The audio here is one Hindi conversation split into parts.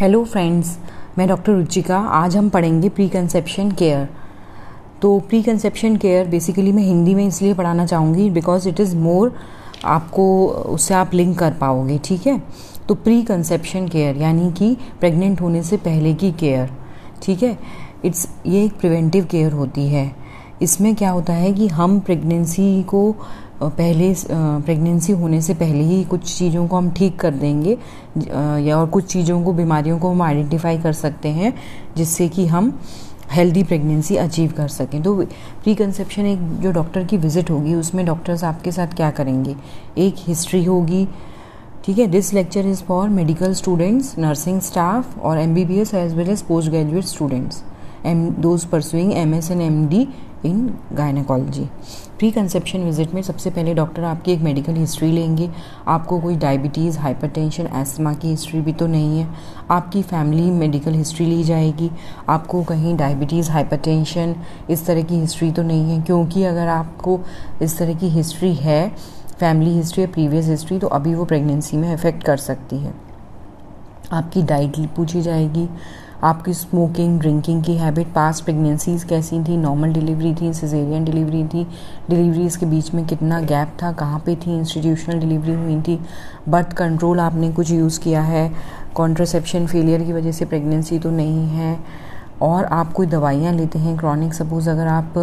हेलो फ्रेंड्स मैं डॉक्टर रुचिका आज हम पढ़ेंगे प्री कंसेप्शन केयर तो प्री कंसेप्शन केयर बेसिकली मैं हिंदी में इसलिए पढ़ाना चाहूँगी बिकॉज़ इट इज़ मोर आपको उससे आप लिंक कर पाओगे, ठीक है? तो प्री कंसेप्शन केयर यानी कि प्रेग्नेंट होने से पहले की केयर ठीक है? इट्स ये एक प्रिवेंटिव केयर होती है। इसमें क्या होता है कि हम प्रेगनेंसी को पहले प्रेगनेंसी होने से पहले ही कुछ चीज़ों को हम ठीक कर देंगे या और कुछ चीज़ों को, बीमारियों को हम आइडेंटिफाई कर सकते हैं, जिससे कि हम हेल्दी प्रेगनेंसी अचीव कर सकें। तो प्री कंसेप्शन एक जो डॉक्टर की विज़िट होगी, उसमें डॉक्टर्स आपके साथ क्या करेंगे? एक हिस्ट्री होगी, ठीक है? This lecture is for medical students nursing staff और M B B S as well as post graduate students um those pursuing M S and M D in gynaecology pre conception visit में सबसे पहले डॉक्टर आपकी एक मेडिकल हिस्ट्री लेंगे। आपको कोई डायबिटीज़ हाइपरटेंशन एस्थमा की हिस्ट्री भी तो नहीं है। आपकी फैमिली मेडिकल हिस्ट्री ली जाएगी। आपको कहीं डायबिटीज़ हाइपरटेंशन इस तरह की हिस्ट्री तो नहीं है। क्योंकि अगर आपको इस तरह की हिस्ट्री है फैमिली हिस्ट्री या प्रीवियस हिस्ट्री तो अभी वो प्रेगनेंसी में इफ़ेक्ट कर सकती है। आपकी डाइट पूछी जाएगी। आपकी स्मोकिंग ड्रिंकिंग की हैबिट पास प्रेगनेंसीज कैसी थी नॉर्मल डिलीवरी थी सिजेरियन डिलीवरी थी डिलीवरीज के बीच में कितना गैप था, कहाँ पे थी इंस्टीट्यूशनल डिलीवरी हुई थी बर्थ कंट्रोल आपने कुछ यूज़ किया है कॉन्ट्रोसेप्शन फेलियर की वजह से प्रेगनेंसी तो नहीं है, और आप कोई दवाइयाँ लेते हैं क्रॉनिक सपोज़ अगर आप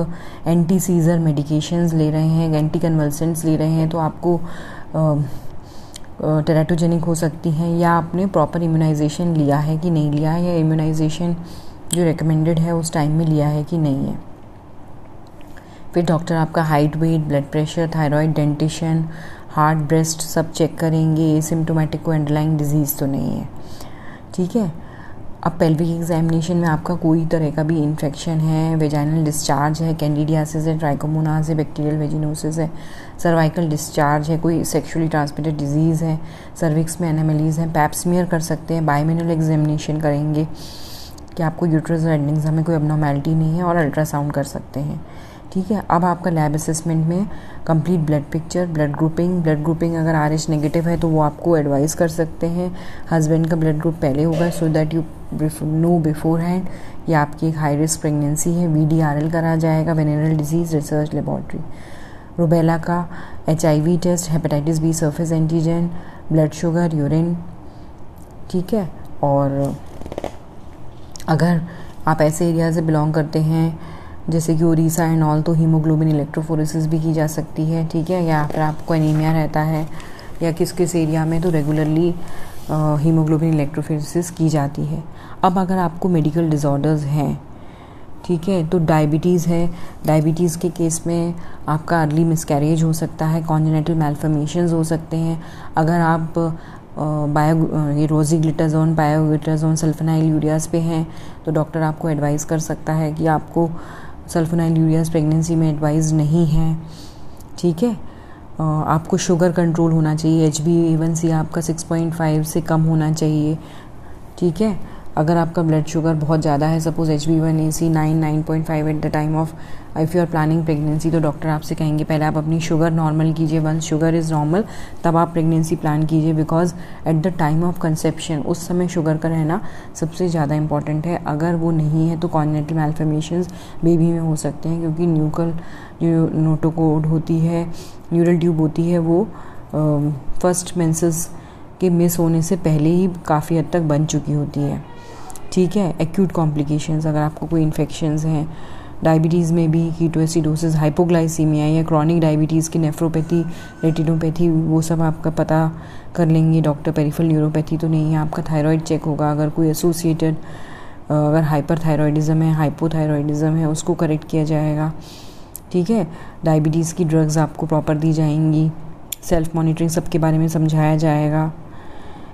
एंटी सीज़र मेडिकेशंस ले रहे हैं एंटी कन्वल्सेंट्स ले रहे हैं तो आपको टेराटोजेनिक हो सकती हैं या आपने प्रॉपर इम्यूनाइजेशन लिया है कि नहीं लिया है, या इम्यूनाइजेशन जो रिकमेंडेड है उस टाइम में लिया है कि नहीं है। फिर डॉक्टर आपका height weight blood pressure thyroid dentition heart breast सब चेक करेंगे सिम्टोमेटिक को एंडलाइन डिज़ीज़ तो नहीं है। ठीक है? अब पेल्विक एग्जामिनेशन में आपका कोई तरह का भी इन्फेक्शन है वेजाइनल डिस्चार्ज है कैंडिडियासिस है ट्राइकोमोनास है बैक्टीरियल वेजिनोसिस है सर्वाइकल डिस्चार्ज है, कोई सेक्सुअली ट्रांसमिटेड डिज़ीज़ है सर्विक्स में एनामलीज हैं पैप्समियर कर सकते हैं बायोमिनल एग्जामिनेशन करेंगे कि आपको यूट्रस एंडिंग्स में कोई अबनॉर्मेलिटी नहीं है और अल्ट्रासाउंड कर सकते हैं। ठीक है, अब आपका लैब असेसमेंट में complete blood picture blood grouping blood grouping अगर आर एच नेगेटिव है तो वो आपको एडवाइस कर सकते हैं। हस्बैंड का ब्लड ग्रुप पहले होगा so that you know beforehand या आपकी एक हाई रिस्क प्रेगनेंसी है। वी डी आर एल करा जाएगा venereal disease research laboratory rubella का H I V test hepatitis B surface antigen blood sugar urine ठीक है? और अगर आप ऐसे एरिया से बिलोंग करते हैं जैसे कि ओरिसा एंड ऑल तो हीमोग्लोबिन इलेक्ट्रोफोरेसिस भी की जा सकती है, ठीक है? या फिर आपको एनीमिया रहता है, या किस किस एरिया में तो रेगुलरली हीमोग्लोबिन इलेक्ट्रोफोरेसिस की जाती है। अब अगर आपको मेडिकल डिज़ॉर्डर्स हैं, ठीक है? तो डायबिटीज़ है। डायबिटीज़ के केस में आपका अर्ली मिसकैरेज हो सकता है कॉन्जेनेटल मेल्फॉर्मेशन हो सकते हैं। अगर आप बायो ये रोजीग्लिटाजोन बायोग्लिटाजोन सल्फनाइल यूरियाज पे हैं तो डॉक्टर आपको एडवाइस कर सकता है कि आपको सल्फोनाइल यूरियाज प्रेगनेंसी में एडवाइज नहीं है। ठीक है? आपको शुगर कंट्रोल होना चाहिए एच बी एवन सी आपका 6.5 से कम होना चाहिए। ठीक है? अगर आपका ब्लड शुगर बहुत ज़्यादा है suppose H B one A C nine nine point five at the time of if you are planning pregnancy तो डॉक्टर आपसे कहेंगे, पहले आप अपनी शुगर नॉर्मल कीजिए। वंस शुगर इज़ नॉर्मल तब आप प्रेगनेंसी प्लान कीजिए because at the time of conception उस समय शुगर का रहना सबसे ज़्यादा इंपॉर्टेंट है। अगर वो नहीं है तो कॉन्जेनिटल मेल्फॉर्मेशन बेबी में हो सकते हैं क्योंकि न्यूकल जो नोटोकोड होती है न्यूरल ट्यूब होती है, वो फ़र्स्ट मेंसेस के मिस होने से पहले ही काफ़ी हद तक बन चुकी होती है। ठीक है? एक्यूट कॉम्प्लिकेशंस अगर आपको कोई इन्फेक्शंस हैं डायबिटीज़ में भी कीटोएसिडोसिस हाइपोग्लाइसीमिया या क्रॉनिक डायबिटीज़ की नेफ्रोपैथी रेटिनोपैथी वो सब आपका पता कर लेंगे। डॉक्टर पेरिफल न्यूरोपैथी तो नहीं है, आपका थायराइड चेक होगा। अगर कोई एसोसिएटेड अगर हाइपर थायरॉयडिज्म है हाइपोथायरॉयडिज्म है, उसको करेक्ट किया जाएगा। ठीक है? डायबिटीज़ की ड्रग्स आपको प्रॉपर दी जाएँगी। सेल्फ मॉनिटरिंग सबके बारे में समझाया जाएगा।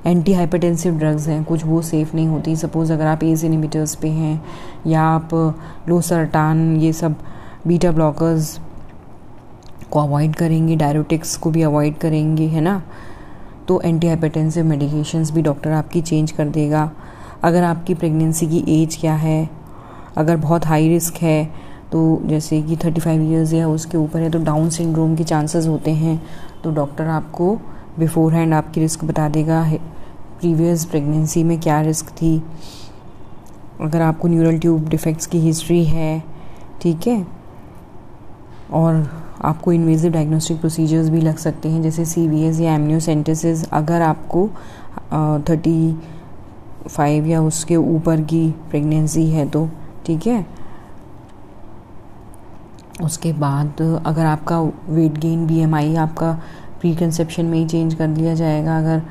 एंटी हाइपरटेंसिव ड्रग्स हैं, कुछ वो सेफ़ नहीं होती। सपोज़ अगर आप एज इनिमिटर्स पे हैं, या आप लो सरटान ये सब बीटा ब्लॉकर्स को अवॉइड करेंगे डायरोटिक्स को भी अवॉइड करेंगे, है ना? तो एंटी हाइपरटेंसिव मेडिकेशंस भी डॉक्टर आपकी चेंज कर देगा। अगर आपकी प्रेगनेंसी की एज क्या है, अगर बहुत हाई रिस्क है तो जैसे कि थर्टी फाइव ईयर्स या उसके ऊपर है तो डाउन सिंड्रोम के चांसेस होते हैं। तो डॉक्टर आपको बिफोर हैंड आपकी रिस्क बता देगा प्रीवियस प्रेगनेंसी में क्या रिस्क थी, अगर आपको न्यूरल ट्यूब डिफेक्ट्स की हिस्ट्री है, ठीक है? और आपको इन्वेजिव डायग्नोस्टिक प्रोसीजर्स भी लग सकते हैं, जैसे सीवीएस या एमनियोसेंटेसिस अगर आपको थर्टी फाइव या उसके ऊपर की प्रेगनेंसी है तो ठीक है? उसके बाद अगर आपका वेट गेन बीएमआई आपका प्री कंसेप्शन में ही चेंज कर दिया जाएगा। अगर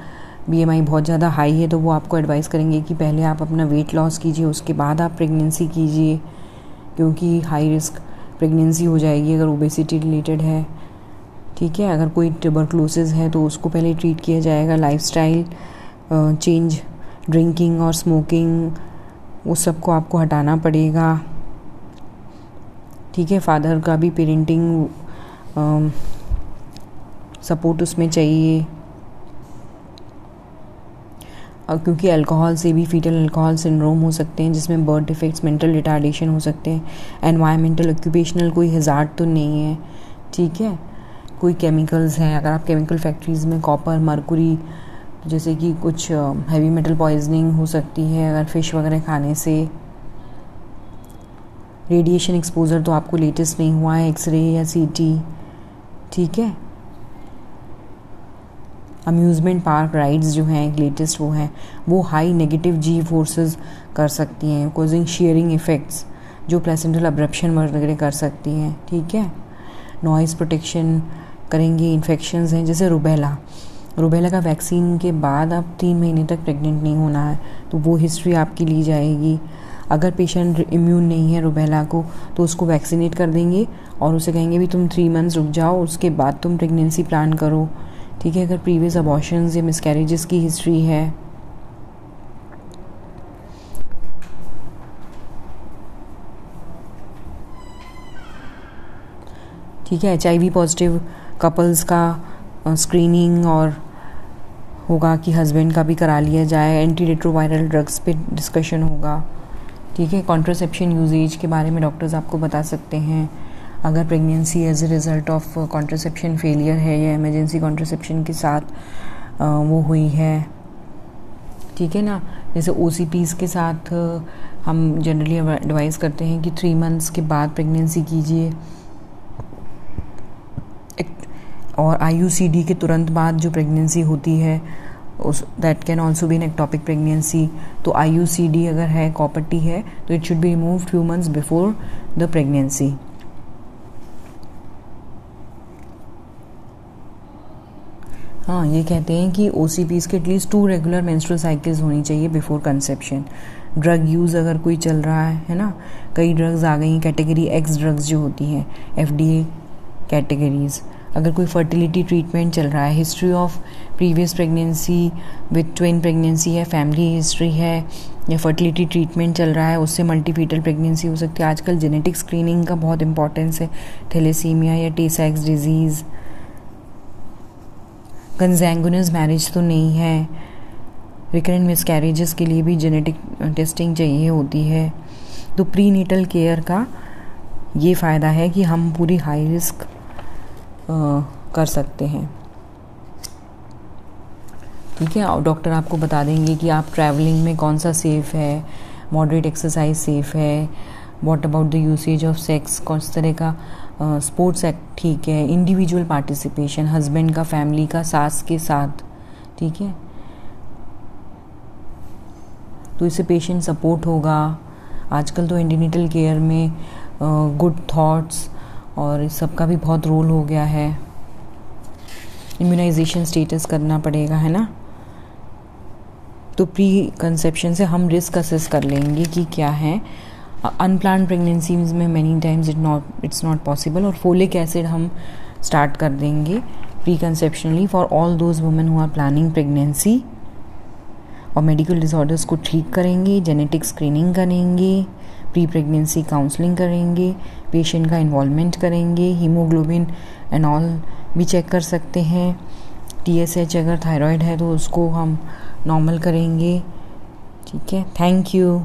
बीएमआई बहुत ज़्यादा हाई है तो वो आपको एडवाइस करेंगे कि पहले आप अपना वेट लॉस कीजिए, उसके बाद आप प्रेगनेंसी कीजिए, क्योंकि हाई रिस्क प्रेगनेंसी हो जाएगी अगर ओबेसिटी रिलेटेड है। ठीक है? अगर कोई ट्यूबरक्लोसिस है तो उसको पहले ट्रीट किया जाएगा। लाइफस्टाइल चेंज ड्रिंकिंग और स्मोकिंग उस सबको आपको हटाना पड़ेगा। ठीक है? फादर का भी पेरेंटिंग सपोर्ट उसमें चाहिए। और क्योंकि अल्कोहल से भी फीटल अल्कोहल सिंड्रोम हो सकते हैं, जिसमें बर्थ डिफेक्ट्स मेंटल रिटार्डेशन हो सकते हैं एनवायरमेंटल ऑक्यूपेशनल कोई हज़ार तो नहीं है। ठीक है? कोई केमिकल्स हैं, अगर आप केमिकल फैक्ट्रीज़ में कॉपर मरकुरी जैसे कि कुछ हैवी मेटल पॉइजनिंग हो सकती है, अगर फ़िश वगैरह खाने से। रेडिएशन एक्सपोजर तो आपको लेटेस्ट नहीं हुआ है एक्सरे या सीटी ठीक है? अम्यूज़मेंट पार्क राइड्स जो हैं लेटेस्ट वो हैं, वो हाई नेगेटिव जी फोर्सेस कर सकती हैं कोजिंग शेयरिंग इफ़ेक्ट्स जो प्लेसेंटल अब्रप्शन वगैरह कर सकती हैं, ठीक है? नॉइज़ प्रोटेक्शन करेंगे इन्फेक्शन हैं, जैसे रुबेला रुबेला का वैक्सीन के बाद आप तीन महीने तक प्रेग्नेंट नहीं होना है तो वो हिस्ट्री आपकी ली जाएगी। अगर पेशेंट इम्यून नहीं है रुबेला को तो उसको वैक्सीनेट कर देंगे और उसे कहेंगे भी तुम थ्री मंथ्स रुक जाओ, उसके बाद तुम प्रेगनेंसी प्लान करो। ठीक है, अगर प्रीवियस अबॉर्शंस या मिसकैरेजेस की हिस्ट्री है। ठीक है एचआईवी पॉजिटिव कपल्स का स्क्रीनिंग और होगा कि हस्बैंड का भी करा लिया जाए। एंटी रेट्रोवायरल ड्रग्स पे डिस्कशन होगा। ठीक है कॉन्ट्रासेप्शन यूजेज के बारे में डॉक्टर्स आपको बता सकते हैं। अगर pregnancy as a result of contraception failure है या इमरजेंसी कॉन्ट्रासेप्शन के साथ वो हुई है, ठीक है ना? जैसे ओ के साथ हम जनरली एडवाइस करते हैं कि थ्री मंथ्स के बाद प्रेगनेंसी कीजिए। और आईयूसीडी के तुरंत बाद जो प्रेगनेंसी होती है, उस that can also be an ectopic pregnancy तो आईयूसीडी अगर है कॉपर्टी है तो it should be remove few months before the pregnancy हाँ ये कहते हैं कि ओ सी पीज़ के at least two regular menstrual cycles होनी चाहिए बिफोर कंसेप्शन ड्रग यूज़ अगर कोई चल रहा है है ना? कई ड्रग्स आ गई कैटेगरी एक्स ड्रग्स जो होती हैं एफ़ डी ए कैटेगरीज अगर कोई फर्टिलिटी ट्रीटमेंट चल रहा है history of previous pregnancy with twin pregnancy है फैमिली हिस्ट्री है, या फर्टिलिटी ट्रीटमेंट चल रहा है, उससे मल्टीफीटल प्रेगनेंसी हो सकती है. आजकल जेनेटिक स्क्रीनिंग का बहुत इंपॉर्टेंस है. थेलेसीमिया या टेसैक्स डिज़ीज़ कंजेंगुनस मैरिज तो नहीं है। रिकरेंट मिसकैरेजेस के लिए भी जेनेटिक टेस्टिंग चाहिए होती है। तो प्री नीटल केयर का ये फ़ायदा है कि हम पूरी हाई रिस्क कर सकते हैं। ठीक है, और डॉक्टर आपको बता देंगे कि आप ट्रैवलिंग में कौन सा सेफ़ है मॉडरेट एक्सरसाइज सेफ़ है what about the usage of sex कौन तरह का स्पोर्ट्स एक्ट, ठीक है, इंडिविजुअल पार्टिसिपेशन, हस्बैंड का, फैमिली का, सास के साथ, ठीक है? तो इससे पेशेंट सपोर्ट होगा। आजकल तो इंडिनिटल केयर में गुड थॉट्स और इस सब का भी बहुत रोल हो गया है। इम्यूनाइजेशन स्टेटस करना पड़ेगा, है ना? तो प्री कंसेप्शन से हम रिस्क असेस कर लेंगे कि क्या है। अनप्लान प्रेगनेंसीज में many times it not it's not possible और फोलिक एसिड हम स्टार्ट कर देंगे pre conceptionally for all those women who are planning pregnancy और मेडिकल डिसऑर्डर्स को ठीक करेंगे जेनेटिक स्क्रीनिंग करेंगे प्री प्रेगनेंसी काउंसलिंग करेंगे पेशेंट का इन्वॉलमेंट करेंगे हीमोग्लोबिन एंड ऑल भी चेक कर सकते हैं। टीएसएच अगर थायराइड है तो उसको हम नॉर्मल करेंगे। ठीक है? Thank you